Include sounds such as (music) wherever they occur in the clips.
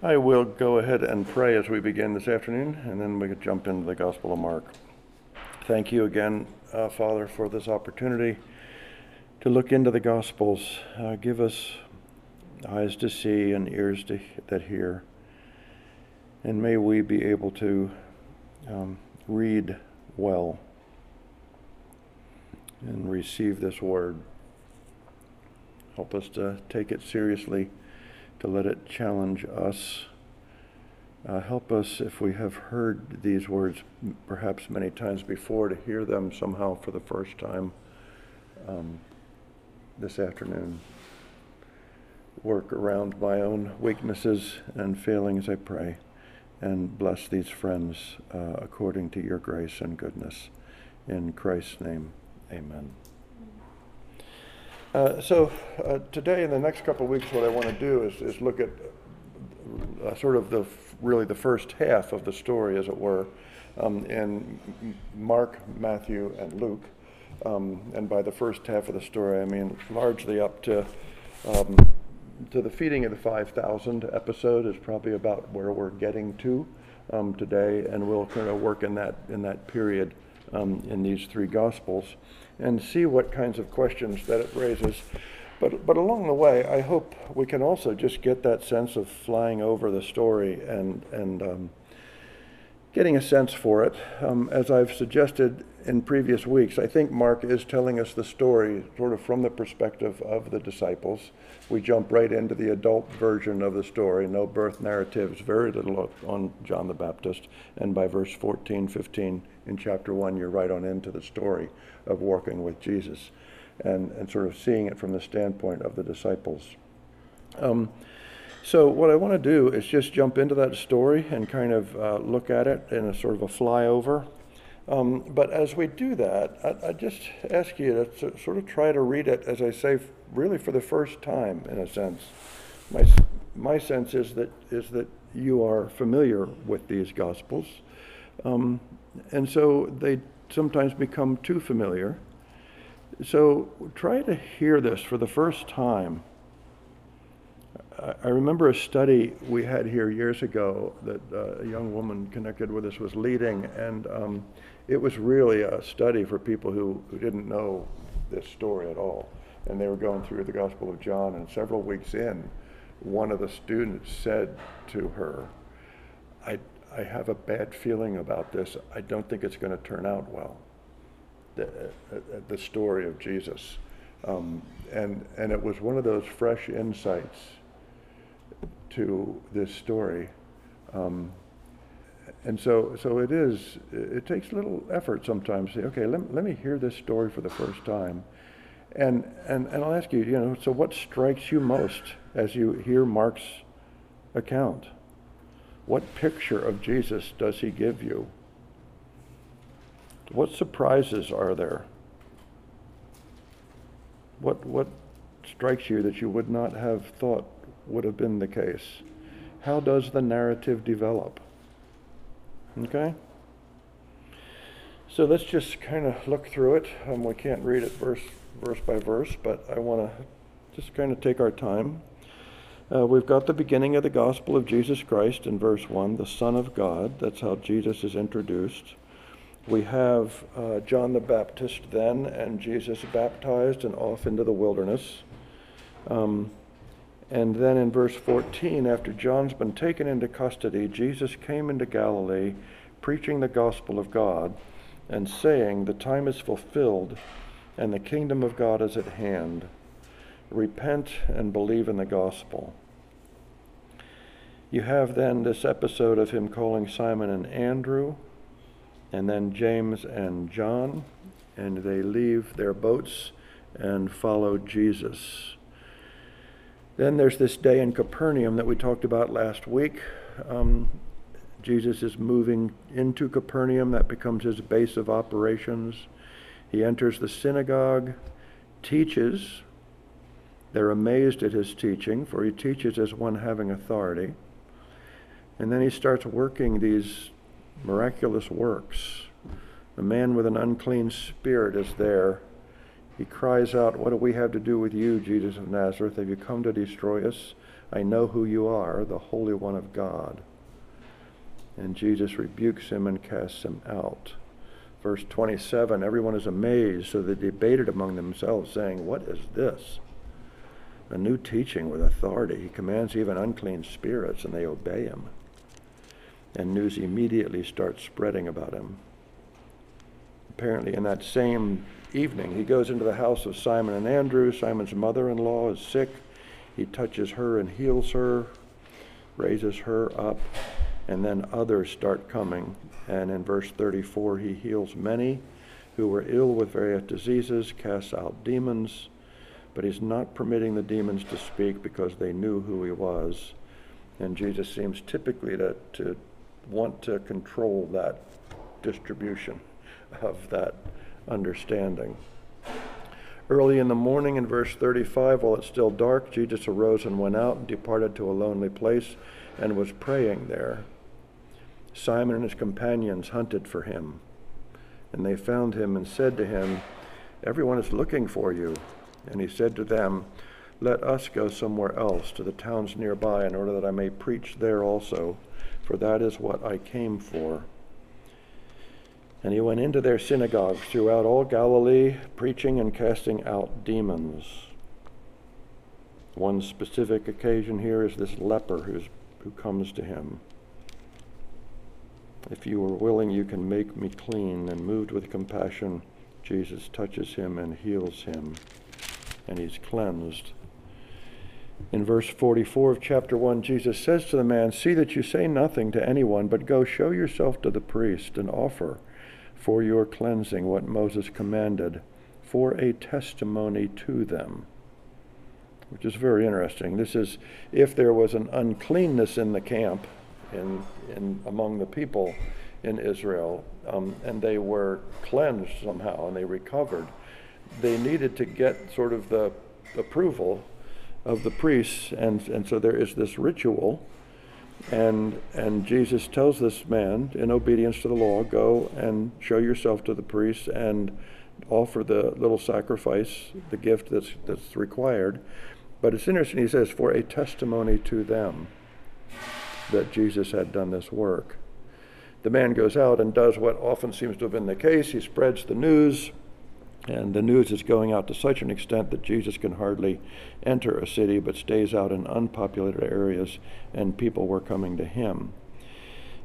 I will go ahead and pray as we begin this afternoon, and then we can jump into the Gospel of Mark. Thank you again, uh, Father, for this opportunity to look into the Gospels. Uh, give us eyes to see and ears to, that hear. And may we be able to um, read well and receive this word. Help us to take it seriously to let it challenge us. Uh, help us, if we have heard these words perhaps many times before, to hear them somehow for the first time um, this afternoon. Work around my own weaknesses and failings, I pray, and bless these friends uh, according to your grace and goodness. In Christ's name, amen. Uh, so uh, today and the next couple of weeks, what I want to do is, is look at uh, sort of the really the first half of the story, as it were, um, in Mark, Matthew, and Luke. Um, and by the first half of the story, I mean largely up to um, to the feeding of the 5,000 episode is probably about where we're getting to um, today, and we'll kind of work in that in that period um, in these three gospels and see what kinds of questions that it raises. But, but along the way, I hope we can also just get that sense of flying over the story and, and um, getting a sense for it. Um, as I've suggested in previous weeks, I think Mark is telling us the story sort of from the perspective of the disciples. We jump right into the adult version of the story, no birth narratives, very little on John the Baptist. And by verse 14, 15 in chapter 1, you're right on into the story of walking with Jesus and, and sort of seeing it from the standpoint of the disciples. Um, so, what I want to do is just jump into that story and kind of uh, look at it in a sort of a flyover. Um, but as we do that, I, I, just ask you to sort of try to read it, as I say, really for the first time, in a sense. My, my sense is that, is that you are familiar with these Gospels. Um, and so they sometimes become too familiar. So try to hear this for the first time. I remember a study we had here years ago that uh, a young woman connected with us was leading, and um, it was really a study for people who, who didn't know this story at all. And they were going through the Gospel of John, and several weeks in, one of the students said to her, I, I have a bad feeling about this. I don't think it's going to turn out well. The, uh, uh, the story of Jesus. Um, and, and it was one of those fresh insights to this story. Um, and so, so it is, it takes a little effort sometimes to say, okay, let, let me hear this story for the first time. And, and, and I'll ask you, you know, so what strikes you most as you hear Mark's account? What picture of Jesus does he give you? What surprises are there? What, what strikes you that you would not have thought would have been the case? How does the narrative develop? Okay? So let's just kind of look through it. Um, we can't read it verse, verse by verse, but I want to just kind of take our time. Uh, we've got the beginning of the gospel of Jesus Christ in verse 1, the Son of God. That's how Jesus is introduced. We have uh, John the Baptist then, and Jesus baptized and off into the wilderness. Um, and then in verse 14, after John's been taken into custody, Jesus came into Galilee preaching the gospel of God and saying, The time is fulfilled and the kingdom of God is at hand. Repent and believe in the gospel. You have then this episode of him calling Simon and Andrew, and then James and John, and they leave their boats and follow Jesus. Then there's this day in Capernaum that we talked about last week. Um, Jesus is moving into Capernaum, that becomes his base of operations. He enters the synagogue, teaches. They're amazed at his teaching, for he teaches as one having authority. And then he starts working these miraculous works. The man with an unclean spirit is there. He cries out, What do we have to do with you, Jesus of Nazareth? Have you come to destroy us? I know who you are, the Holy One of God. And Jesus rebukes him and casts him out. Verse 27 Everyone is amazed, so they debated among themselves, saying, What is this? A new teaching with authority. He commands even unclean spirits, and they obey him. And news immediately starts spreading about him. Apparently, in that same evening, he goes into the house of Simon and Andrew. Simon's mother in law is sick. He touches her and heals her, raises her up, and then others start coming. And in verse 34, he heals many who were ill with various diseases, casts out demons, but he's not permitting the demons to speak because they knew who he was. And Jesus seems typically to, to want to control that distribution of that understanding. Early in the morning, in verse 35, while it's still dark, Jesus arose and went out and departed to a lonely place and was praying there. Simon and his companions hunted for him, and they found him and said to him, Everyone is looking for you. And he said to them, Let us go somewhere else, to the towns nearby, in order that I may preach there also, for that is what I came for. And he went into their synagogues throughout all Galilee, preaching and casting out demons. One specific occasion here is this leper who's, who comes to him. If you are willing, you can make me clean. And moved with compassion, Jesus touches him and heals him, and he's cleansed. In verse 44 of chapter 1, Jesus says to the man, See that you say nothing to anyone, but go show yourself to the priest and offer for your cleansing what Moses commanded for a testimony to them. Which is very interesting. This is if there was an uncleanness in the camp, in, in among the people in Israel, um, and they were cleansed somehow and they recovered, they needed to get sort of the approval of the priests, and, and so there is this ritual and, and Jesus tells this man, in obedience to the law, go and show yourself to the priest and offer the little sacrifice, the gift that's, that's required. But it's interesting, he says, for a testimony to them that Jesus had done this work. The man goes out and does what often seems to have been the case. He spreads the news and the news is going out to such an extent that Jesus can hardly enter a city but stays out in unpopulated areas, and people were coming to him.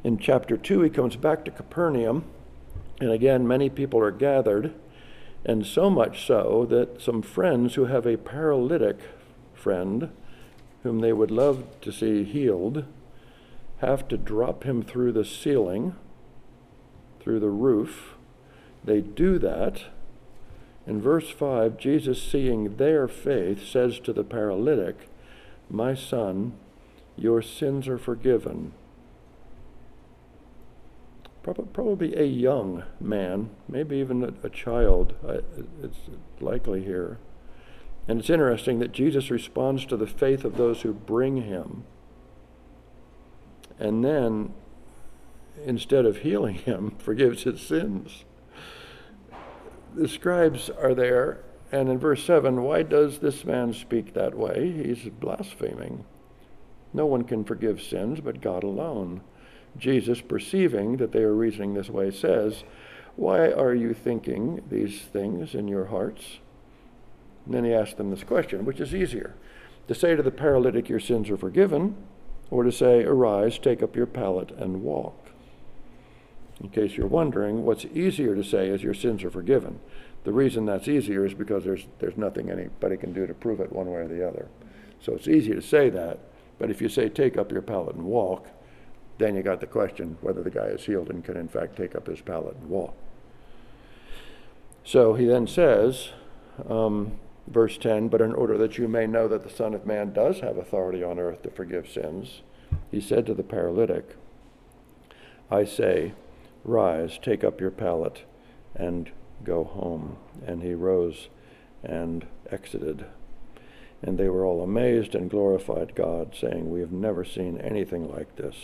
In chapter 2, he comes back to Capernaum, and again, many people are gathered, and so much so that some friends who have a paralytic friend whom they would love to see healed have to drop him through the ceiling, through the roof. They do that in verse 5, Jesus, seeing their faith, says to the paralytic, My son, your sins are forgiven. Probably a young man, maybe even a child, uh, it's likely here. And it's interesting that Jesus responds to the faith of those who bring him. And then, instead of healing him, (laughs) forgives his sins the scribes are there, and in verse 7, why does this man speak that way? He's blaspheming. No one can forgive sins but God alone. Jesus, perceiving that they are reasoning this way, says, Why are you thinking these things in your hearts? And then he asks them this question, which is easier to say to the paralytic, Your sins are forgiven, or to say, Arise, take up your pallet, and walk. In case you're wondering, what's easier to say is your sins are forgiven. The reason that's easier is because there's, there's nothing anybody can do to prove it one way or the other. So it's easy to say that, but if you say take up your pallet and walk, then you got the question whether the guy is healed and can in fact take up his pallet and walk. So he then says, um, verse 10, but in order that you may know that the Son of Man does have authority on earth to forgive sins, he said to the paralytic, I say, Rise, take up your pallet, and go home. And he rose and exited. And they were all amazed and glorified God, saying, We have never seen anything like this.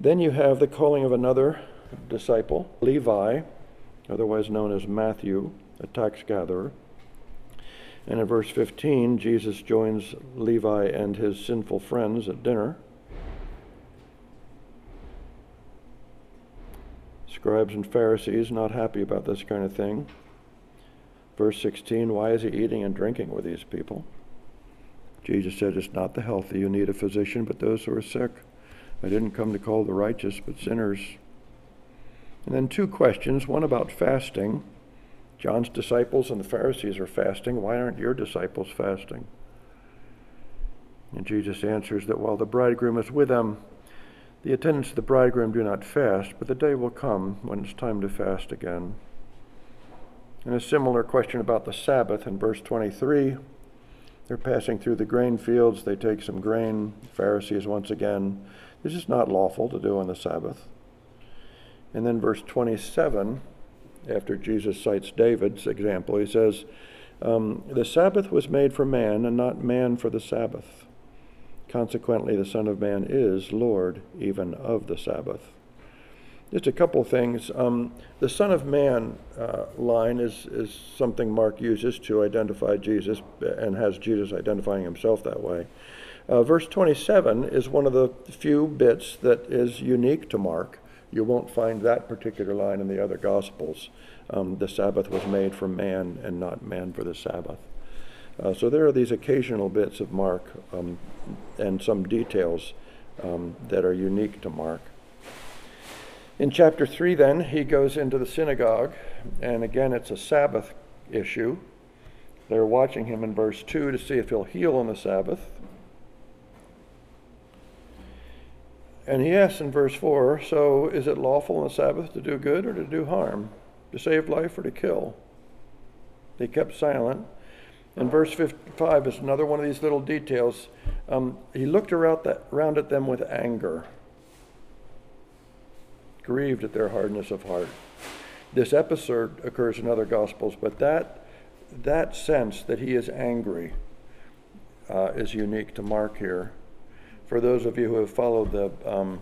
Then you have the calling of another disciple, Levi, otherwise known as Matthew, a tax gatherer. And in verse 15, Jesus joins Levi and his sinful friends at dinner. Scribes and Pharisees not happy about this kind of thing. Verse 16, why is he eating and drinking with these people? Jesus said, It's not the healthy who need a physician, but those who are sick. I didn't come to call the righteous, but sinners. And then two questions one about fasting. John's disciples and the Pharisees are fasting. Why aren't your disciples fasting? And Jesus answers that while the bridegroom is with them, the attendants of the bridegroom do not fast, but the day will come when it's time to fast again. And a similar question about the Sabbath in verse 23. They're passing through the grain fields. They take some grain. Pharisees, once again, this is not lawful to do on the Sabbath. And then verse 27, after Jesus cites David's example, he says, um, The Sabbath was made for man, and not man for the Sabbath. Consequently, the Son of Man is Lord even of the Sabbath. Just a couple things. Um, the Son of Man uh, line is, is something Mark uses to identify Jesus and has Jesus identifying himself that way. Uh, verse 27 is one of the few bits that is unique to Mark. You won't find that particular line in the other Gospels. Um, the Sabbath was made for man and not man for the Sabbath. Uh, so there are these occasional bits of Mark um, and some details um, that are unique to Mark. In chapter 3, then, he goes into the synagogue, and again, it's a Sabbath issue. They're watching him in verse 2 to see if he'll heal on the Sabbath. And he asks in verse 4 So is it lawful on the Sabbath to do good or to do harm, to save life or to kill? They kept silent. And verse 55 is another one of these little details. Um, he looked around, that, around at them with anger grieved at their hardness of heart. This episode occurs in other Gospels, but that, that sense that he is angry uh, is unique to Mark here. For those of you who have followed the, um,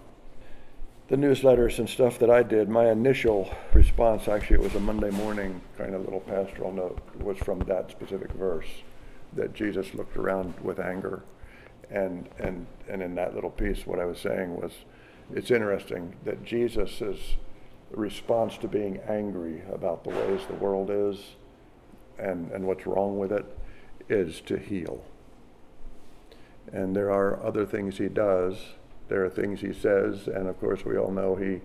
the newsletters and stuff that I did, my initial response, actually, it was a Monday morning kind of little pastoral note, was from that specific verse that Jesus looked around with anger. And, and, and in that little piece, what I was saying was, it's interesting that Jesus' response to being angry about the ways the world is and, and what's wrong with it is to heal. And there are other things he does. There are things he says, and of course, we all know he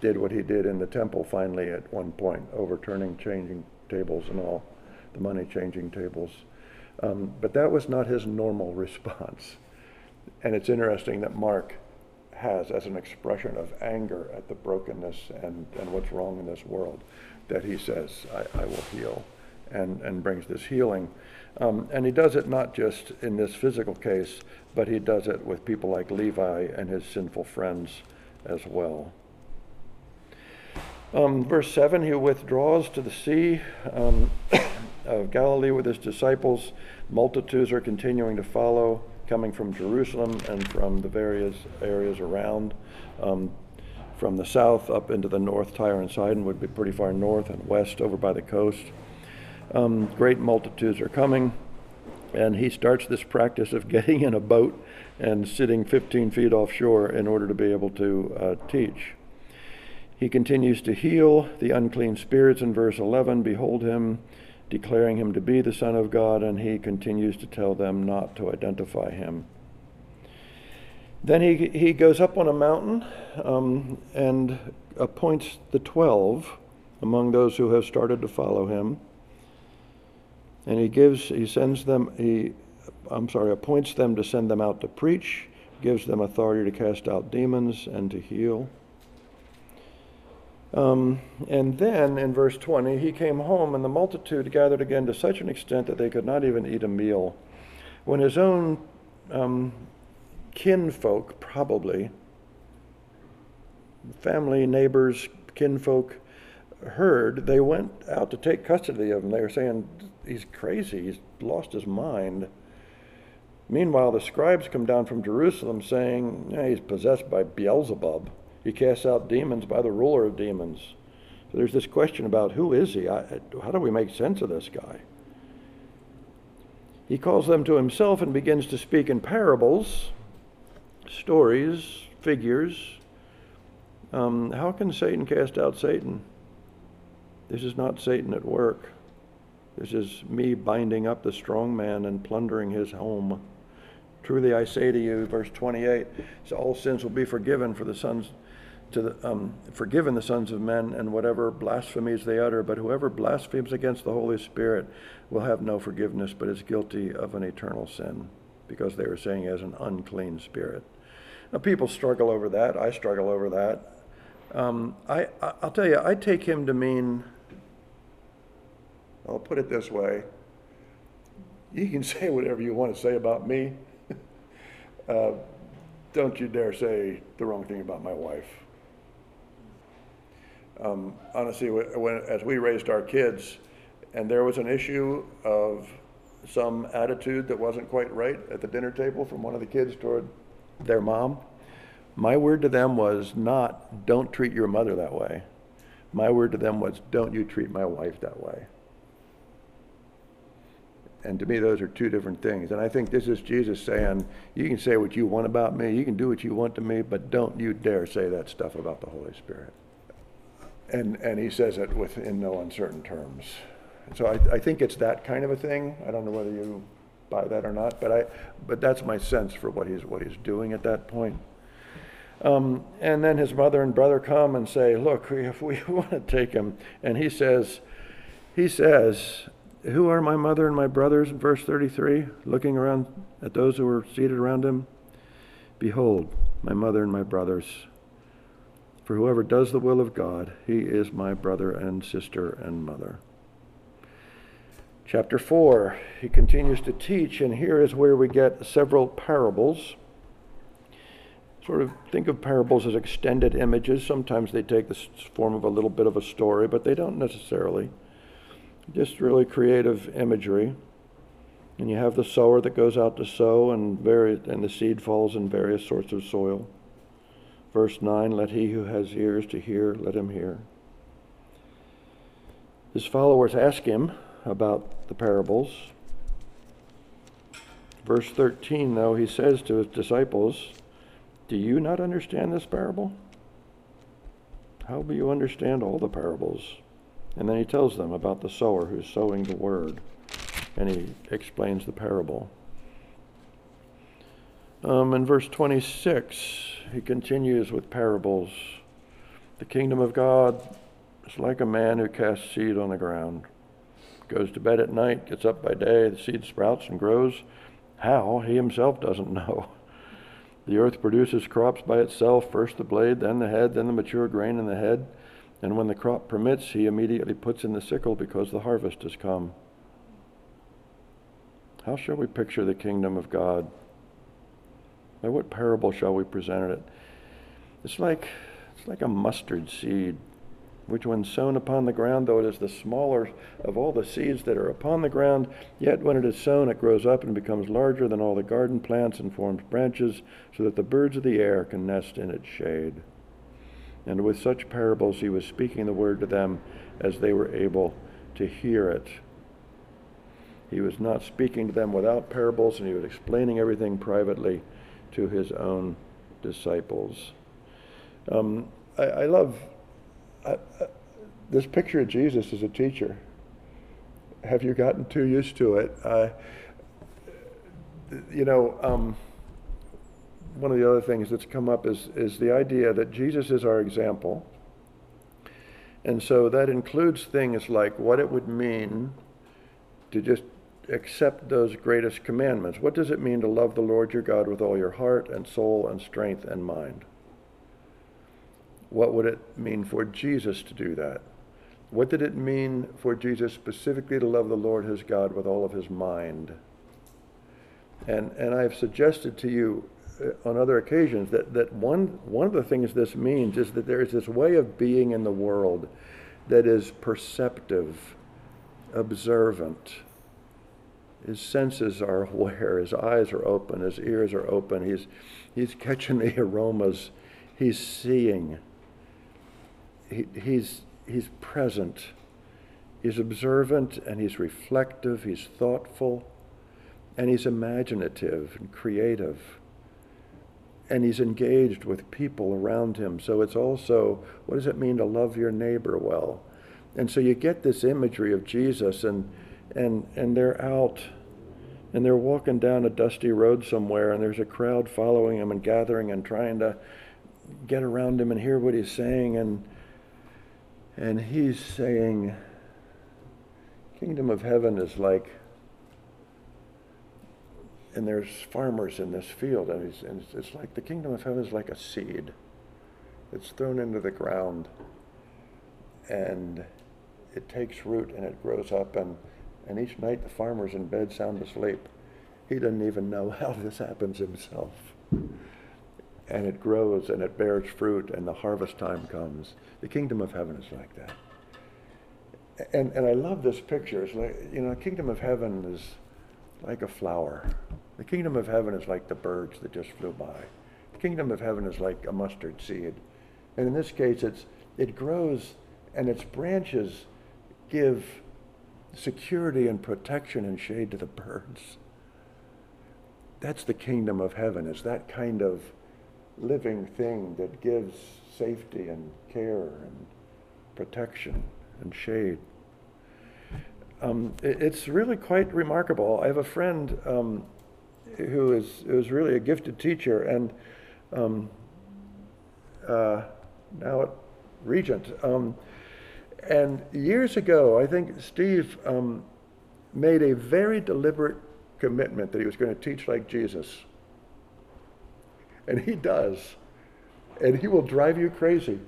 did what he did in the temple finally at one point, overturning changing tables and all, the money changing tables. Um, but that was not his normal (laughs) response. And it's interesting that Mark has as an expression of anger at the brokenness and, and what's wrong in this world, that he says, I, I will heal, and, and brings this healing. Um, and he does it not just in this physical case, but he does it with people like Levi and his sinful friends as well. Um, verse 7 he withdraws to the sea um, (coughs) of Galilee with his disciples. Multitudes are continuing to follow coming from Jerusalem and from the various areas around. Um, from the south up into the north, Tyre and Sidon would be pretty far north, and west over by the coast. Um, great multitudes are coming, and he starts this practice of (laughs) getting in a boat and sitting 15 feet offshore in order to be able to uh, teach. He continues to heal the unclean spirits in verse 11. Behold him declaring him to be the Son of God, and he continues to tell them not to identify him. Then he, he goes up on a mountain um, and appoints the twelve among those who have started to follow him. And he gives, he sends them, he, I'm sorry, appoints them to send them out to preach, gives them authority to cast out demons and to heal. Um, and then in verse 20, he came home, and the multitude gathered again to such an extent that they could not even eat a meal. When his own um, kinfolk, probably, family, neighbors, kinfolk, heard, they went out to take custody of him. They were saying, He's crazy, he's lost his mind. Meanwhile, the scribes come down from Jerusalem saying, yeah, He's possessed by Beelzebub. He casts out demons by the ruler of demons. So there's this question about who is he? I, how do we make sense of this guy? He calls them to himself and begins to speak in parables, stories, figures. Um, how can Satan cast out Satan? This is not Satan at work. This is me binding up the strong man and plundering his home. Truly I say to you, verse 28, so all sins will be forgiven for the sons to the, um, forgiven the sons of men and whatever blasphemies they utter, but whoever blasphemes against the Holy Spirit will have no forgiveness, but is guilty of an eternal sin, because they are saying as an unclean spirit. Now people struggle over that. I struggle over that. Um, I, I'll tell you, I take him to mean I'll put it this way. You can (laughs) say whatever you want to say about me. (laughs) uh, don't you dare say the wrong thing about my wife. Um, honestly, when, as we raised our kids, and there was an issue of some attitude that wasn't quite right at the dinner table from one of the kids toward their mom, my word to them was not, don't treat your mother that way. My word to them was, don't you treat my wife that way. And to me, those are two different things. And I think this is Jesus saying, you can say what you want about me, you can do what you want to me, but don't you dare say that stuff about the Holy Spirit. And, and he says it with, in no uncertain terms. So I, I think it's that kind of a thing. I don't know whether you buy that or not, but, I, but that's my sense for what he's, what he's doing at that point. Um, and then his mother and brother come and say, look, if we (laughs) want to take him, and he says, he says, who are my mother and my brothers verse 33? Looking around at those who were seated around him. Behold, my mother and my brothers. For whoever does the will of God, he is my brother and sister and mother. Chapter 4, he continues to teach, and here is where we get several parables. Sort of think of parables as extended images. Sometimes they take the form of a little bit of a story, but they don't necessarily just really creative imagery. And you have the sower that goes out to sow, and, very, and the seed falls in various sorts of soil. Verse 9 Let he who has ears to hear, let him hear. His followers ask him about the parables. Verse 13, though, he says to his disciples, Do you not understand this parable? How will you understand all the parables? And then he tells them about the sower who's sowing the word, and he explains the parable. Um, in verse 26, he continues with parables. The kingdom of God is like a man who casts seed on the ground. Goes to bed at night, gets up by day, the seed sprouts and grows. How? He himself doesn't (laughs) know. The earth produces crops by itself first the blade, then the head, then the mature grain in the head. And when the crop permits, he immediately puts in the sickle because the harvest has come. How shall we picture the kingdom of God? By what parable shall we present it? It's like, it's like a mustard seed, which when sown upon the ground, though it is the smaller of all the seeds that are upon the ground, yet when it is sown, it grows up and becomes larger than all the garden plants and forms branches, so that the birds of the air can nest in its shade. And with such parables, he was speaking the word to them as they were able to hear it. He was not speaking to them without parables, and he was explaining everything privately to his own disciples. Um, I, I, love I, I, this picture of Jesus as a teacher. Have you gotten too used to it? Uh, you know, um, one of the other things that's come up is, is the idea that Jesus is our example. And so that includes things like what it would mean to just accept those greatest commandments. What does it mean to love the Lord your God with all your heart and soul and strength and mind? What would it mean for Jesus to do that? What did it mean for Jesus specifically to love the Lord his God with all of his mind? And, and I've suggested to you on other occasions that, that one, one of the things this means is that there is this way of being in the world that is perceptive, observant. His senses are aware, his eyes are open, his ears are open, he's, he's catching the (laughs) aromas, he's seeing, he, he's, he's present, he's observant, and he's reflective, he's thoughtful and he's imaginative and creative and he's engaged with people around him. So it's also, what does it mean to love your neighbor well? And so you get this imagery of Jesus, and and and they're out, and they're walking down a dusty road somewhere, and there's a crowd following him and gathering and trying to get around him and hear what he's saying, and and he's saying, "Kingdom of heaven is like." And there's farmers in this field, and, and it's, it's like the kingdom of heaven is like a seed. It's thrown into the ground, and it takes root and it grows up, and, and each night the farmer's in bed sound asleep. He doesn't even know (laughs) how this happens himself. And it grows and it bears fruit, and the harvest time comes. The kingdom of heaven is like that. And, and I love this picture. It's like, you know, the kingdom of heaven is like a flower. The kingdom of heaven is like the birds that just flew by. The kingdom of heaven is like a mustard seed. And in this case, it's, it grows and its branches give security and protection and shade to the birds. That's the kingdom of heaven. It's that kind of living thing that gives safety and care and protection and shade. Um, it, it's really quite remarkable. I have a friend um, who is who is really a gifted teacher and um, uh, now at Regent. Um, and years ago, I think Steve um, made a very deliberate commitment that he was going to teach like Jesus. And he does. And he will drive you crazy.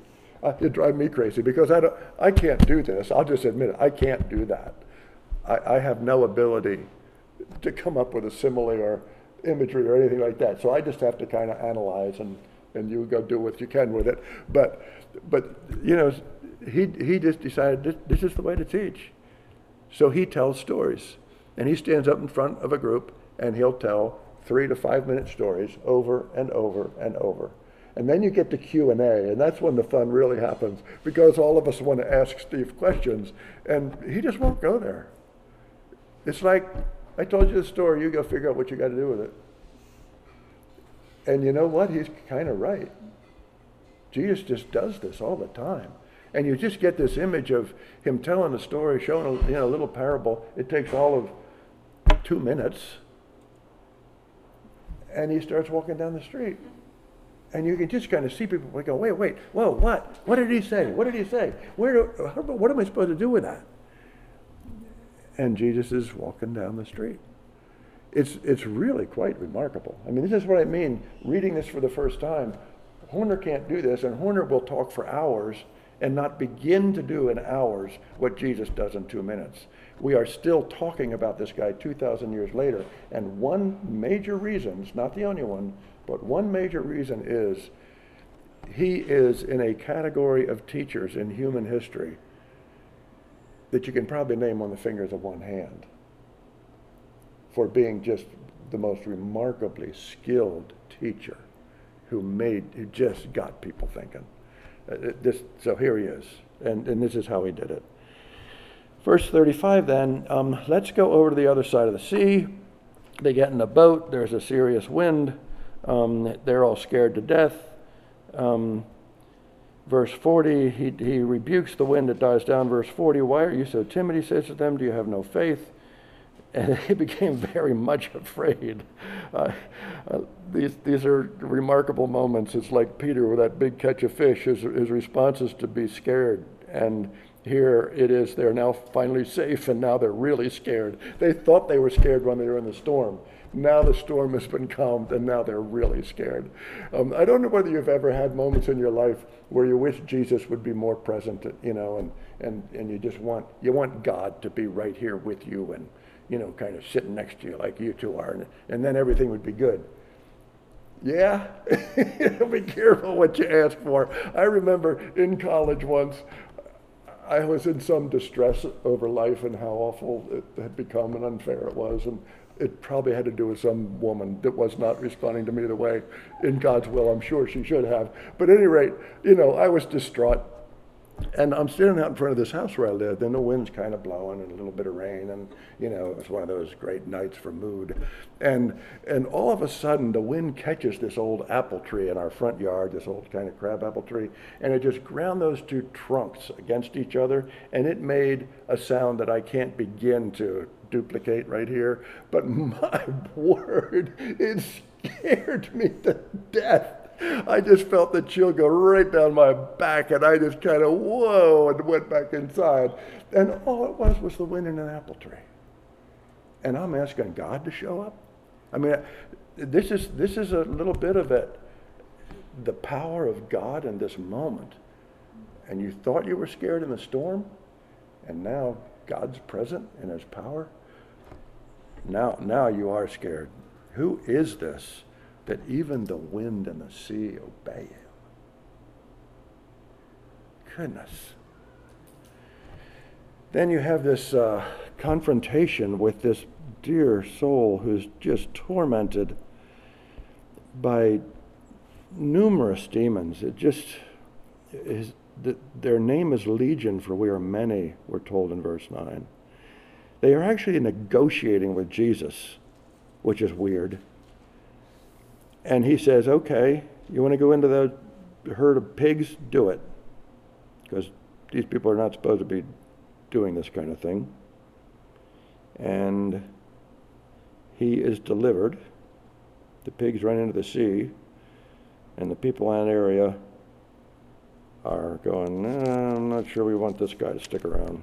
Uh, it drive me crazy because I, don't, I can't do this. I'll just admit it. I can't do that. I, I have no ability to come up with a simile or imagery or anything like that. So I just have to kind of analyze and, and you go do what you can with it. But, but you know, he, he just decided this, this is the way to teach. So he tells stories. And he stands up in front of a group and he'll tell three to five minute stories over and over and over. And then you get to Q&A, and that's when the fun really happens because all of us want to ask Steve questions, and he just won't go there. It's like I told you the story, you go figure out what you got to do with it. And you know what? He's kind of right. Jesus just does this all the time. And you just get this image of him telling a story, showing a you know, a little parable. It takes all of two minutes. And he starts walking down the street. And you can just kind of see people go, wait, wait, whoa, what? What did he say? What did he say? Where do, what am I supposed to do with that? And Jesus is walking down the street. It's, it's really quite remarkable. I mean, this is what I mean, reading this for the first time. Horner can't do this, and Horner will talk for hours and not begin to do in hours what Jesus does in two minutes. We are still talking about this guy 2,000 years later, and one major reason, it's not the only one, but one major reason is he is in a category of teachers in human history that you can probably name on the fingers of one hand for being just the most remarkably skilled teacher who made, who just got people thinking. Uh, this, so here he is, and, and this is how he did it. Verse 35 then, um, let's go over to the other side of the sea. They get in a boat, there's a serious wind, um, they're all scared to death. Um, Verse 40, he, he rebukes the wind that dies down. Verse 40, why are you so timid? He says to them, do you have no faith? (laughs) And they became very much afraid. Uh, uh, these, these are remarkable moments. It's like Peter with that big catch of fish. His, his response is to be scared. And here it is, they're now finally safe, and now they're really scared. They thought they were scared when they were in the storm. Now the storm has been calmed, and now they're really scared. Um, I don't know whether you've ever had moments in your life where you wish Jesus would be more present, you know, and, and, and you just want you want God to be right here with you and you know, kind of sitting next to you like you two are, and, and then everything would be good. Yeah, (laughs) be careful what you ask for. I remember in college once, I was in some distress over life and how awful it had become and unfair it was, and it probably had to do with some woman that was not responding to me the way in God's will I'm sure she should have. But at any rate, you know, I was distraught. and I'm standing out in front of this house where I live. and the wind's kind of blowing and a little bit of rain, and you know it's one of those great nights for mood. And and all of a sudden the wind catches this old apple tree in our front yard, this old kind of crab apple tree, and it just ground those two trunks against each other, and it made a sound that I can't begin to duplicate right here. But my (laughs) word, it scared me to death. I just felt the chill go right down my back, and I just kind of whoa and went back inside. And all it was was the wind in an apple tree. And I'm asking God to show up. I mean, this is this is a little bit of it, the power of God in this moment. And you thought you were scared in the storm, and now God's present in His power. Now, now you are scared. Who is this? that even the wind and the sea obey him. Goodness. Then you have this uh, confrontation with this dear soul who's just tormented by numerous demons. It just is, the, their name is Legion, for we are many, we're told in verse 9. They are actually negotiating with Jesus, which is weird. And he says, okay, you want to go into the herd of pigs? Do it. Because these people are not supposed to be doing this kind of thing. And he is delivered. The pigs run into the sea, and the people in that area are going, I'm not sure we want this guy to stick around.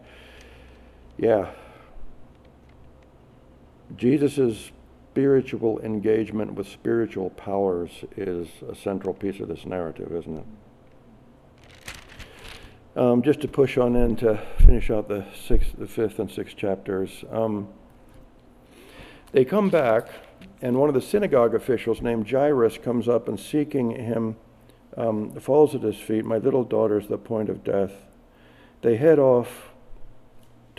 yeah. Jesus' spiritual engagement with spiritual powers is a central piece of this narrative, isn't it? Um, just to push on in to finish out the sixth, the fifth and sixth chapters. Um, they come back, and one of the synagogue officials named Jairus comes up and seeking him um, falls at his feet. My little daughter's the point of death. They head off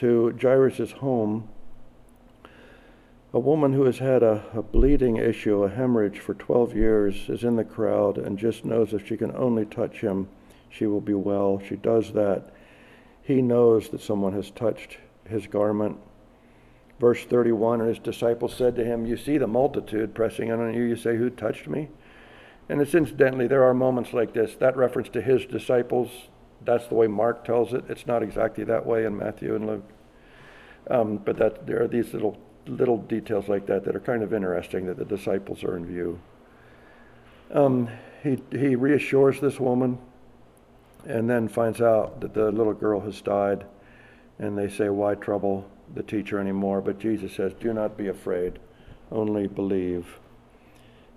to Jairus' home. A woman who has had a, a, bleeding issue, a hemorrhage for 12 years, is in the crowd and just knows if she can only touch him, she will be well. She does that. He knows that someone has touched his garment. Verse 31 And his disciples said to him, You see the multitude pressing in on you, you say, Who touched me? And it's incidentally, there are moments like this. That reference to his disciples, that's the way Mark tells it. It's not exactly that way in Matthew and Luke. Um, but that there are these little little details like that that are kind of interesting that the disciples are in view. Um, he, he reassures this woman and then finds out that the little girl has died. And they say, Why trouble the teacher anymore, but Jesus says, Do not be afraid, only believe.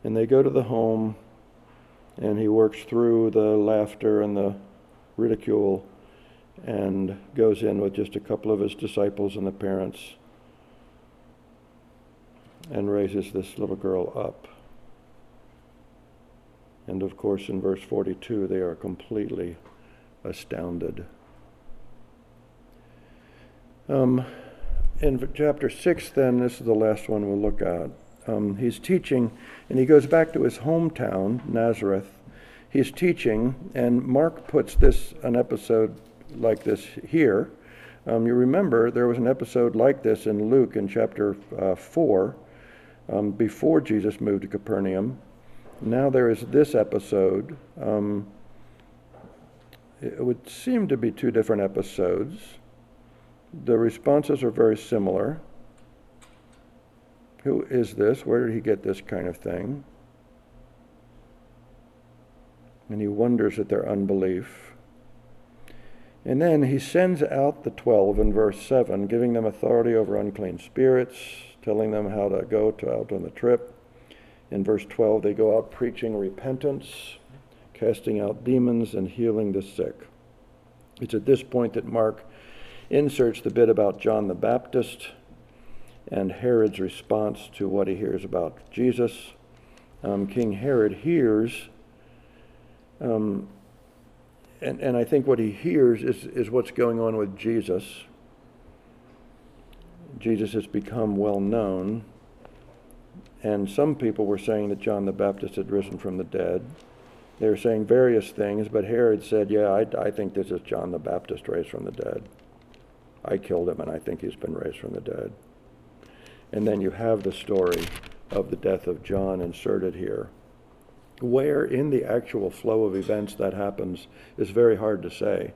And they go to the home, and he works through the laughter and the ridicule and goes in with just a couple of his disciples and the parents and raises this little girl up. And of course, in verse 42, they are completely astounded. Um, in chapter 6, then, this is the last one we'll look at. Um, he's teaching, and he goes back to his hometown, Nazareth. He's teaching, and Mark puts this, an episode like this here. Um, you remember there was an episode like this in Luke in chapter uh, 4, um, before Jesus moved to Capernaum. Now there is this episode. Um, it would seem to be two different episodes. The responses are very similar. Who is this? Where did he get this kind of thing? And he wonders at their unbelief. And then he sends out the twelve in verse 7, giving them authority over unclean spirits, telling them how to go to out on the trip. In verse 12, they go out preaching repentance, casting out demons, and healing the sick. It's at this point that Mark inserts the bit about John the Baptist and Herod's response to what he hears about Jesus. Um, King Herod hears, um, and, and I think what he hears is, is what's going on with Jesus. Jesus has become well known, and some people were saying that John the Baptist had risen from the dead. They were saying various things, but Herod said, Yeah, I, I think this is John the Baptist raised from the dead. I killed him, and I think he's been raised from the dead. And then you have the story of the death of John inserted here. Where in the actual flow of events that happens is very hard to say,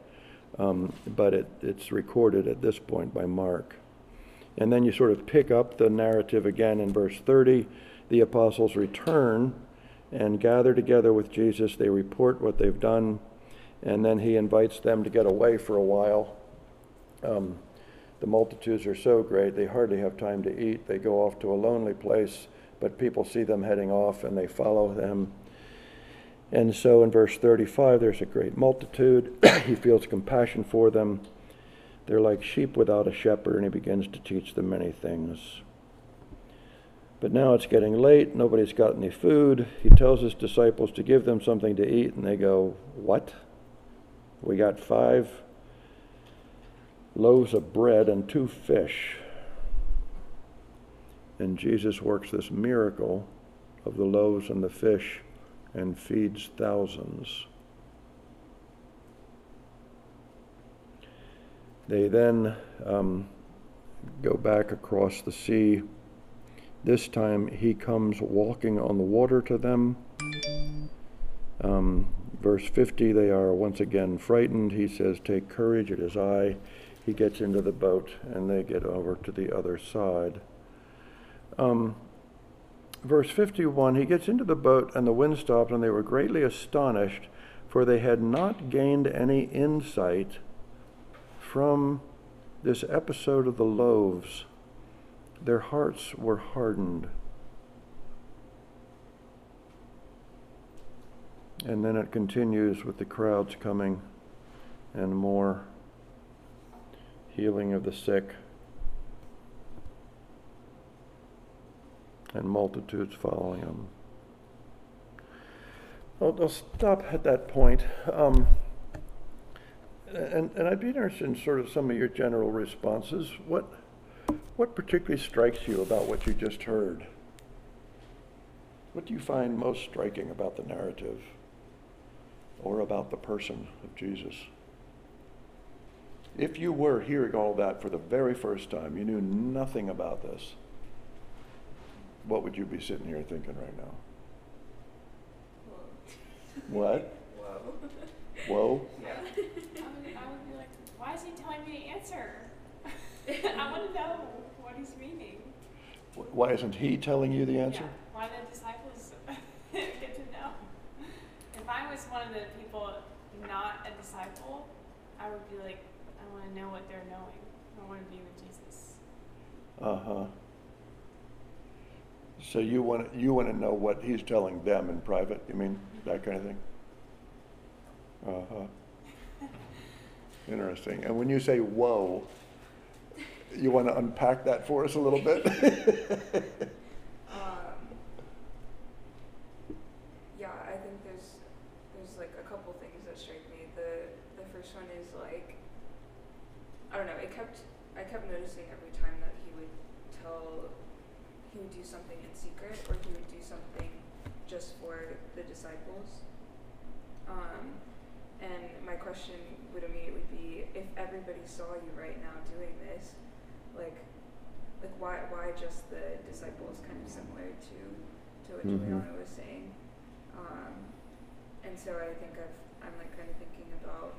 um, but it, it's recorded at this point by Mark. And then you sort of pick up the narrative again in verse 30. The apostles return and gather together with Jesus. They report what they've done, and then he invites them to get away for a while. Um, the multitudes are so great, they hardly have time to eat. They go off to a lonely place, but people see them heading off and they follow them. And so in verse 35, there's a great multitude. (clears throat) he feels compassion for them. They're like sheep without a shepherd, and he begins to teach them many things. But now it's getting late. Nobody's got any food. He tells his disciples to give them something to eat, and they go, What? We got five loaves of bread and two fish. And Jesus works this miracle of the loaves and the fish and feeds thousands. They then um, go back across the sea. This time he comes walking on the water to them. Um, verse 50 they are once again frightened. He says, Take courage, it is I. He gets into the boat and they get over to the other side. Um, verse 51 he gets into the boat and the wind stopped and they were greatly astonished for they had not gained any insight from this episode of the loaves. Their hearts were hardened. And then it continues with the crowds coming and more healing of the sick and multitudes following him. I'll, I'll stop at that point. Um, and, and I'd be interested in sort of some of your general responses. What, what particularly strikes you about what you just heard? What do you find most striking about the narrative or about the person of Jesus? If you were hearing all that for the very first time, you knew nothing about this, what would you be sitting here thinking right now? What? Whoa. Whoa? Yeah. I would, I would be like, why is he telling me to answer? (laughs) I want to know what he's meaning. Why isn't he telling you the answer? Yeah, why the disciples (laughs) get to know. If I was one of the people not a disciple, I would be like, I want to know what they're knowing. I want to be with Jesus. Uh huh. So you want you want to know what he's telling them in private? You mean that kind of thing? Uh huh. Interesting. And when you say "whoa," you want to unpack that for us a little bit? (laughs) Um, yeah, I think there's there's like a couple things that strike me. The the first one is like I don't know. It kept I kept noticing every time that he would tell he would do something in secret or he would do something just for the disciples. Um, and my question would immediately be if everybody saw you right now doing this, like like why why just the disciples kind of similar to to what Mhm. Juliana was saying. Um, and so I think I've I'm like kind of thinking about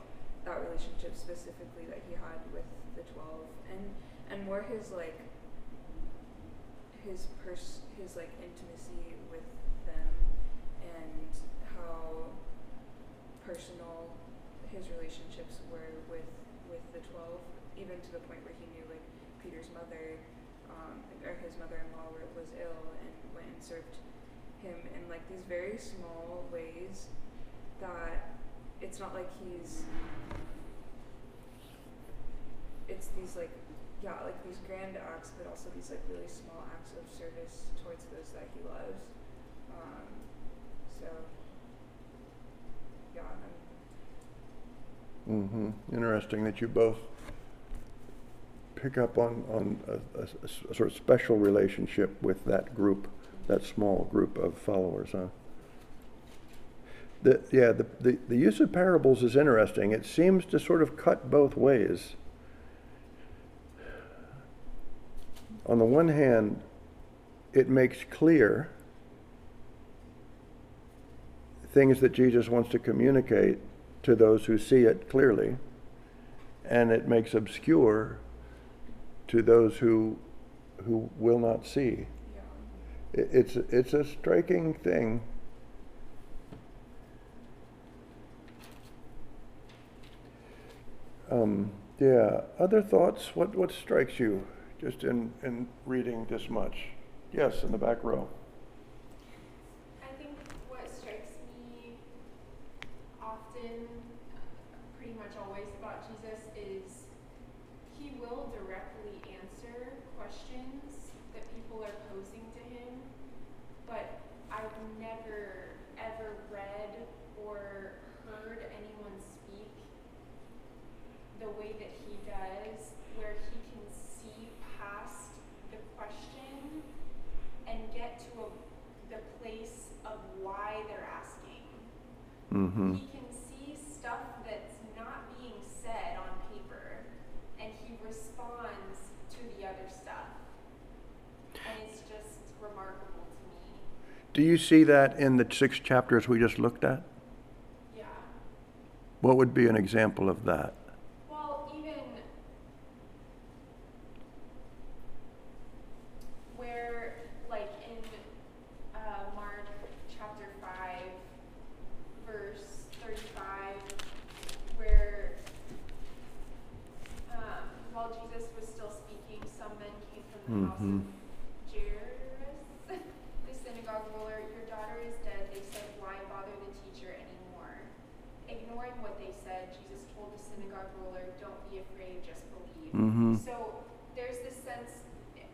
that relationship specifically that he had with the twelve and and more his like his pers his like intimacy with them and how personal his relationships were with with the twelve, even to the point where he knew like Peter's mother, um, or his mother-in-law was ill and went and served him in like these very small ways that it's not like he's it's these like yeah like these grand acts but also these like really small acts of service towards those that he loves. Um, so yeah I'm, hmm Interesting that you both pick up on, on a, a a sort of special relationship with that group, that small group of followers, huh? The, yeah, the, the, the use of parables is interesting. It seems to sort of cut both ways. On the one hand, it makes clear things that Jesus wants to communicate to those who see it clearly, and it makes obscure to those who who will not see. it's it's a striking thing. Um, yeah. Other thoughts? What what strikes you just in in reading this much? Yes, in the back row. I think what strikes me often, uh, pretty much always about Jesus is he will directly answer questions that people are posing to him, but I've never ever read or heard anyone speak the way that he does, where he can see past the question and get to a, the place of why they're asking. Mm-hmm. He can see stuff that's not being said on paper, and he responds to the other stuff. And it's just remarkable to me. Do you see that in the six chapters we just looked at? Yeah. What would be an example of that? Well, even where, like in uh, Mark chapter 5, verse 35, where um, while Jesus was still speaking, some men came from the house Mhm. of Jairus, the synagogue ruler. Your daughter is dead. They said, Why bother the teacher anymore? Ignoring what they said, Jesus told the synagogue ruler, Don't be afraid, just believe. Mm-hmm. So there's this sense,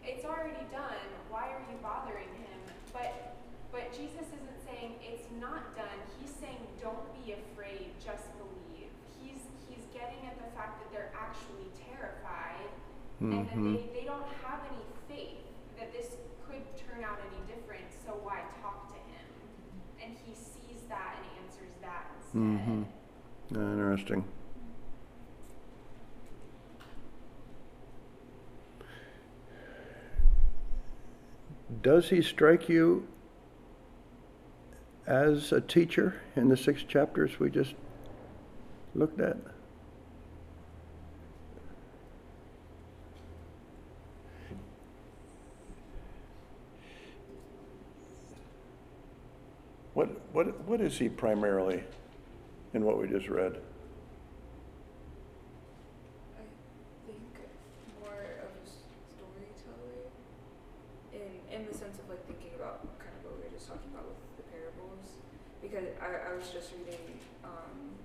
it's already done. Why are you bothering him? But but Jesus isn't saying it's not done. He's saying don't be afraid, just believe. He's he's getting at the fact that they're actually terrified and that Mm-hmm. they, they don't have any faith that this could turn out any different, so why talk to him? And he sees that and answers that instead. Mm-hmm. Interesting. Does he strike you as a teacher in the six chapters we just looked at? What, what, what is he primarily in what we just read? I think more of a storyteller in in the sense of like thinking about kind of what we were just talking about with the parables because I, I was just reading um,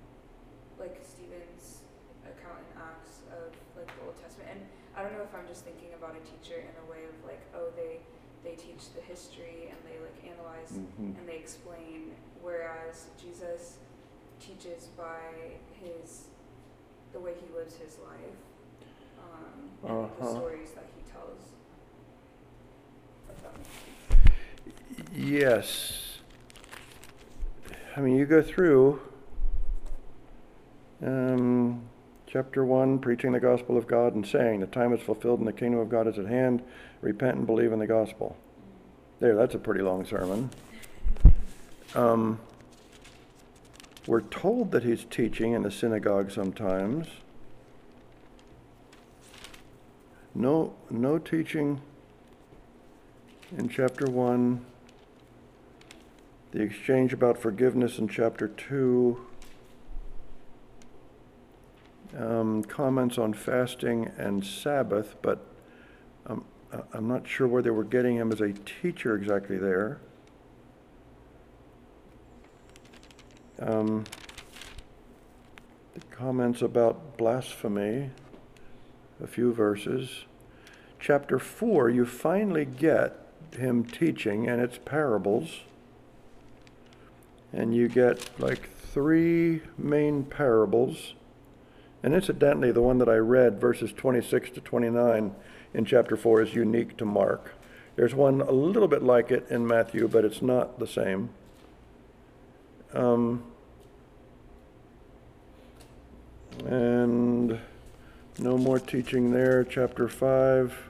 like Stephen's account in Acts of like the Old Testament and I don't know if I'm just thinking about a teacher in a way of like oh they they teach the history and they like analyze Mhm. and they explain whereas Jesus teaches by his the way he lives his life um, the Uh-huh. stories that he tells if that makes sense. Yes. I mean, you go through um, chapter 1, preaching the gospel of God and saying, The time is fulfilled and the kingdom of God is at hand. Repent and believe in the gospel. There, that's a pretty long sermon. Um, we're told that he's teaching in the synagogue sometimes. No, no teaching in chapter 1. The exchange about forgiveness in chapter 2. Um, comments on fasting and Sabbath, but um, I'm not sure where they were getting him as a teacher exactly there. Um, the comments about blasphemy, a few verses. Chapter 4, you finally get him teaching, and it's parables. And you get like three main parables. And incidentally, the one that I read, verses 26 to 29 in chapter 4, is unique to Mark. There's one a little bit like it in Matthew, but it's not the same. Um, and no more teaching there. Chapter 5.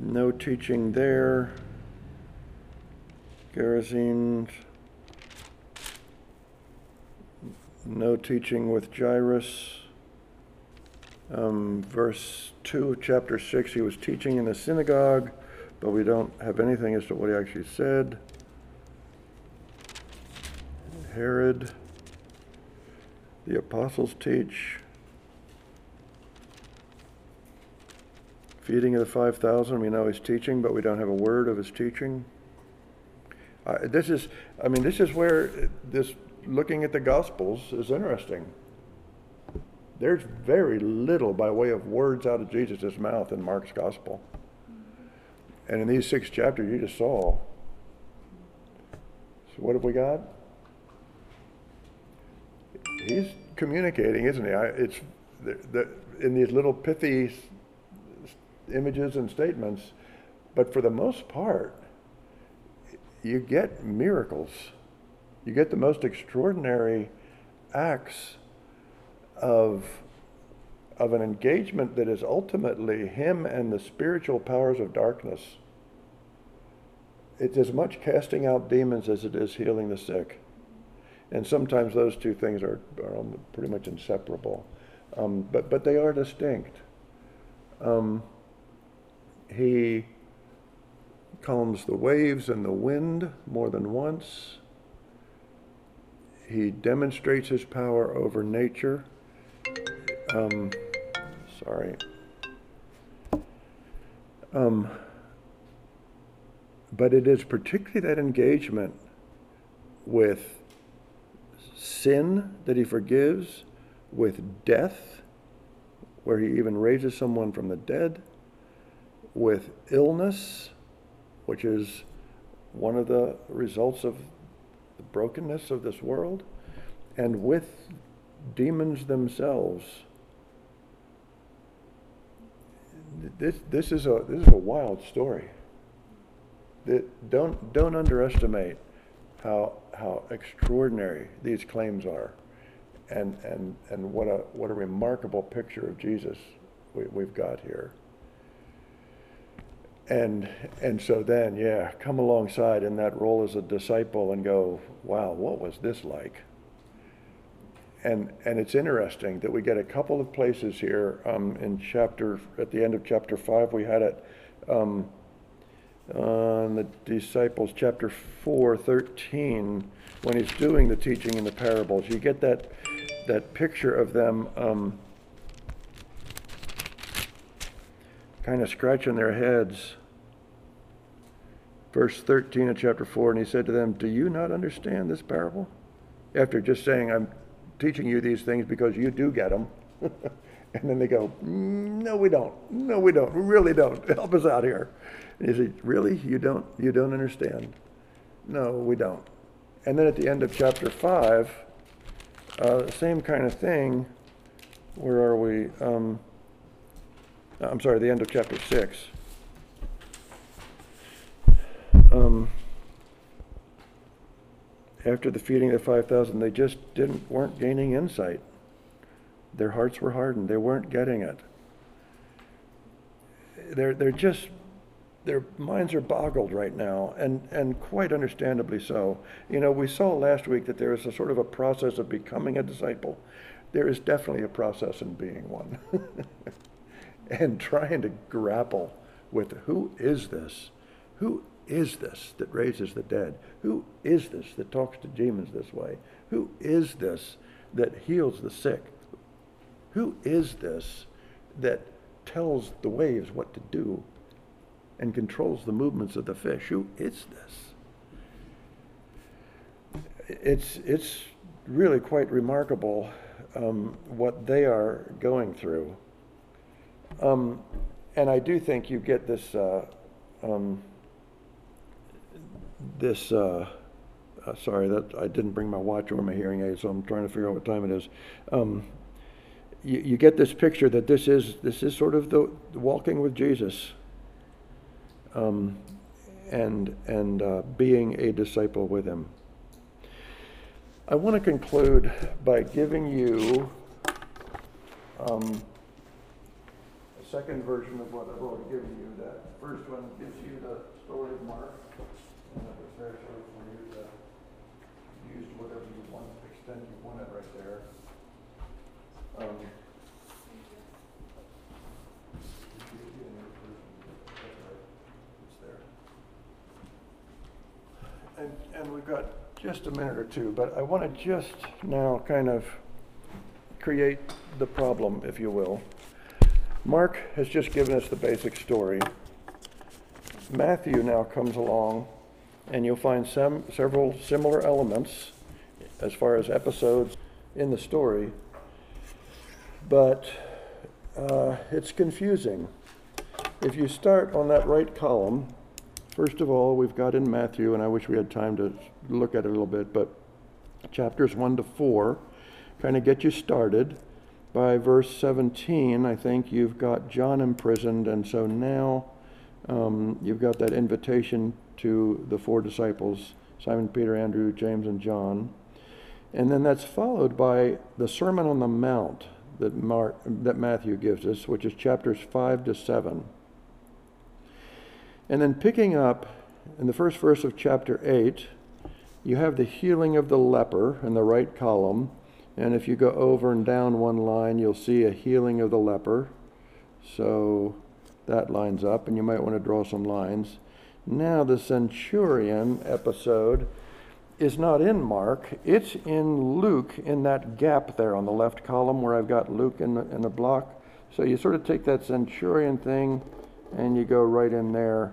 No teaching there. Gerasenes. No teaching with Jairus. Um, verse 2 of chapter 6, he was teaching in the synagogue, but we don't have anything as to what he actually said. Herod. The apostles teach. Feeding of the 5,000, we know he's teaching, but we don't have a word of his teaching. Uh, this is, I mean, this is where this looking at the Gospels is interesting. There's very little by way of words out of Jesus' mouth in Mark's Gospel. And in these six chapters, you just saw. So, what have we got? He's communicating, isn't he? I, it's the, the, in these little pithy images and statements, but for the most part, you get miracles. You get the most extraordinary acts of, of an engagement that is ultimately him and the spiritual powers of darkness. It's as much casting out demons as it is healing the sick. And sometimes those two things are, are pretty much inseparable. Um, but, but they are distinct. Um, he calms the waves and the wind more than once. He demonstrates his power over nature. Um, sorry. Um, but it is particularly that engagement with sin that he forgives, with death, where he even raises someone from the dead, with illness, which is one of the results of the brokenness of this world, and with demons themselves. This, this, is, a, this is a wild story. That don't, don't underestimate how, how extraordinary these claims are and, and, and what, a, what a remarkable picture of Jesus we, we've got here. And, and so then, yeah, come alongside in that role as a disciple and go, wow, what was this like? And, and it's interesting that we get a couple of places here um, in chapter, at the end of chapter 5, we had it um, on the disciples, chapter 4, 13, when he's doing the teaching in the parables. You get that, that picture of them um, kind of scratching their heads. Verse 13 of chapter 4, and he said to them, Do you not understand this parable? After just saying, I'm teaching you these things because you do get them. (laughs) (laughs) and then they go, "Mm, No, we don't. No, we don't. We really don't. (laughs) Help us out here. And said, Really? You don't, you don't understand? No, we don't. And then at the end of chapter 5, uh, same kind of thing. Where are we? Um, I'm sorry, the end of chapter 6. Um, after the feeding of the 5,000, they just didn't, weren't gaining insight. Their hearts were hardened. They weren't getting it. They're, they're just, their minds are boggled right now, and, and quite understandably so. You know, we saw last week that there is a sort of a process of becoming a disciple. There is definitely a process in being one. (laughs) and trying to grapple with who is this? Who is this that raises the dead? Who is this that talks to demons this way? Who is this that heals the sick? Who is this that tells the waves what to do and controls the movements of the fish? Who is this? it's, it's really quite remarkable um, what they are going through. Um, and I do think you get this, uh, um, this, uh, uh, sorry, that, I didn't bring my watch or my hearing aid, so I'm trying to figure out what time it is. Um, you, you get this picture that this is, this is sort of the walking with Jesus. Um, and, and uh, being a disciple with him. I want to conclude by giving you um, a second version of what I've already given you. That first one gives you the story of Mark, and that was there sort for you to use whatever you want, extend you want it right there. Um, if you get another version, that's right, it's there. And, and we've got just a minute or two, but I want to just now kind of create the problem, if you will. Mark has just given us the basic story. Matthew now comes along, and you'll find some, several similar elements as far as episodes in the story, but uh, it's confusing. If you start on that right column, First of all, we've got in Matthew, and I wish we had time to look at it a little bit, but chapters 1 to 4 kind of get you started. By verse 17, I think you've got John imprisoned, and so now um, you've got that invitation to the four disciples Simon, Peter, Andrew, James, and John. And then that's followed by the Sermon on the Mount that, Mark, that Matthew gives us, which is chapters 5 to 7. And then picking up in the first verse of chapter 8, you have the healing of the leper in the right column. And if you go over and down one line, you'll see a healing of the leper. So that lines up, and you might want to draw some lines. Now, the centurion episode is not in Mark, it's in Luke, in that gap there on the left column where I've got Luke in the, in the block. So you sort of take that centurion thing and you go right in there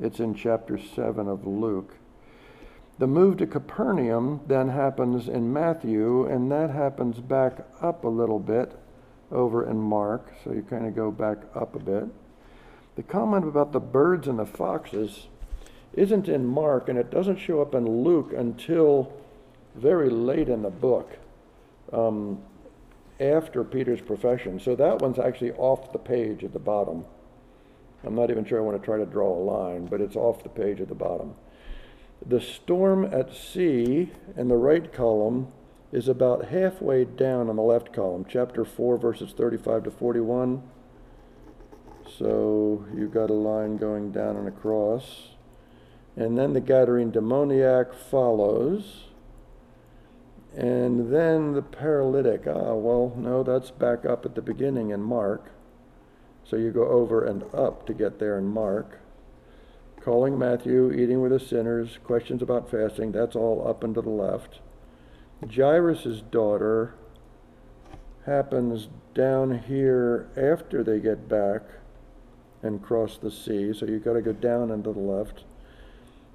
it's in chapter 7 of Luke. The move to Capernaum then happens in Matthew, and that happens back up a little bit over in Mark, so you kind of go back up a bit. The comment about the birds and the foxes isn't in Mark, and it doesn't show up in Luke until very late in the book, um, after Peter's profession. So that one's actually off the page at the bottom. I'm not even sure I want to try to draw a line, but it's off the page at the bottom. The storm at sea in the right column is about halfway down on the left column, chapter 4, verses 35 to 41. So you've got a line going down and across. And then the Gadarene demoniac follows. And then the paralytic. Ah, well, no, that's back up at the beginning in Mark. So you go over and up to get there in Mark. Calling Matthew, eating with the sinners, questions about fasting, that's all up and to the left. Jairus' daughter happens down here after they get back and cross the sea, so you've got to go down and to the left.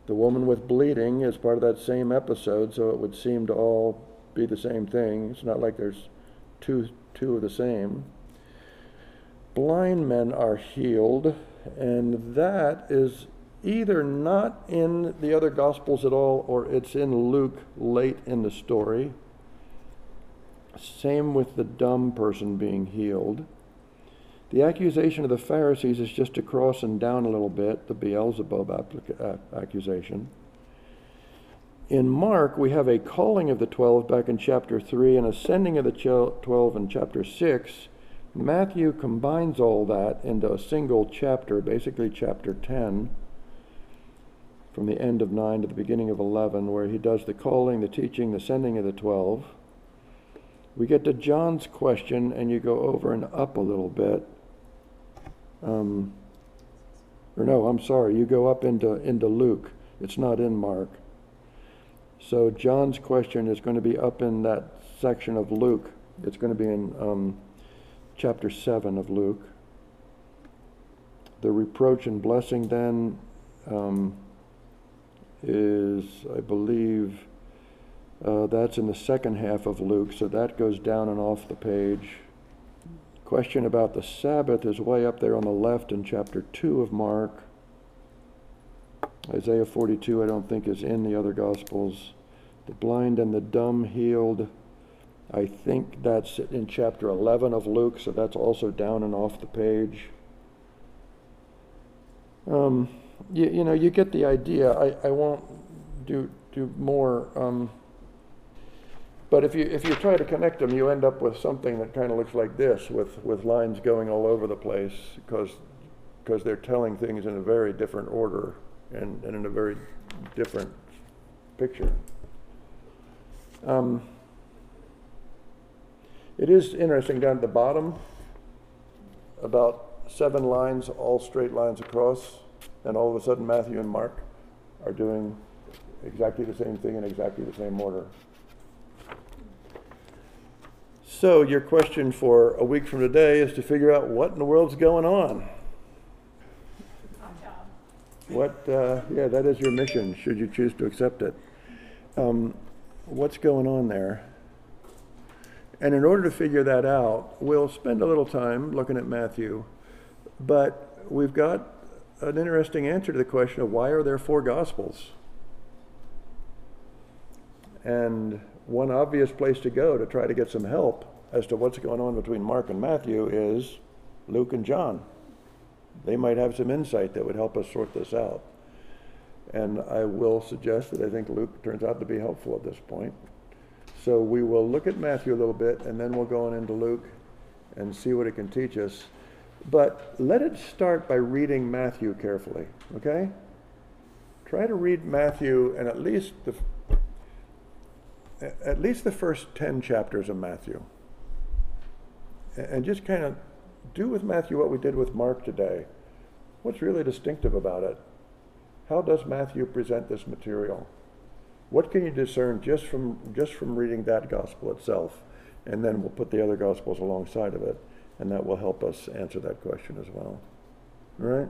The woman with bleeding is part of that same episode, so it would seem to all be the same thing. It's not like there's two two of the same blind men are healed, and that is either not in the other Gospels at all or it's in Luke late in the story. Same with the dumb person being healed. The accusation of the Pharisees is just to cross and down a little bit, the Beelzebub applica- uh, accusation. In Mark, we have a calling of the twelve back in chapter 3 and a sending of the twelve in chapter 6 Matthew combines all that into a single chapter, basically chapter 10, from the end of 9 to the beginning of 11, where he does the calling, the teaching, the sending of the 12. We get to John's question, and you go over and up a little bit. Um, or no, I'm sorry, you go up into, into Luke. It's not in Mark. So John's question is going to be up in that section of Luke. It's going to be in um, chapter 7 of Luke. The reproach and blessing then um, is, I believe, Uh, that's in the second half of Luke, so that goes down and off the page. Question about the Sabbath is way up there on the left in chapter 2 of Mark. Isaiah 42, I don't think, is in the other Gospels. The blind and the dumb healed. I think that's in chapter 11 of Luke, so that's also down and off the page. Um, you, you know, you get the idea. I, I won't do, do more. Um, but if you, if you try to connect them, you end up with something that kind of looks like this, with, with lines going all over the place, because, they're telling things in a very different order and, and in a very different picture. Um, it is interesting down at the bottom, about seven lines, all straight lines across, and all of a sudden Matthew and Mark are doing exactly the same thing in exactly the same order. So your question for a week from today is to figure out what in the world's going on. What, uh, yeah, that is your mission, should you choose to accept it. Um, what's going on there? And in order to figure that out, we'll spend a little time looking at Matthew, but we've got an interesting answer to the question of why are there four Gospels? And one obvious place to go to try to get some help as to what's going on between Mark and Matthew is Luke and John. They might have some insight that would help us sort this out. And I will suggest that I think Luke turns out to be helpful at this point. So we will look at Matthew a little bit and then we'll go on into Luke and see what it can teach us. But let it start by reading Matthew carefully, okay? Try to read Matthew and at least the at least the first 10 chapters of Matthew. And just kind of do with Matthew what we did with Mark today. What's really distinctive about it? How does Matthew present this material? What can you discern just from just from reading that gospel itself? And then we'll put the other gospels alongside of it, and that will help us answer that question as well. All right?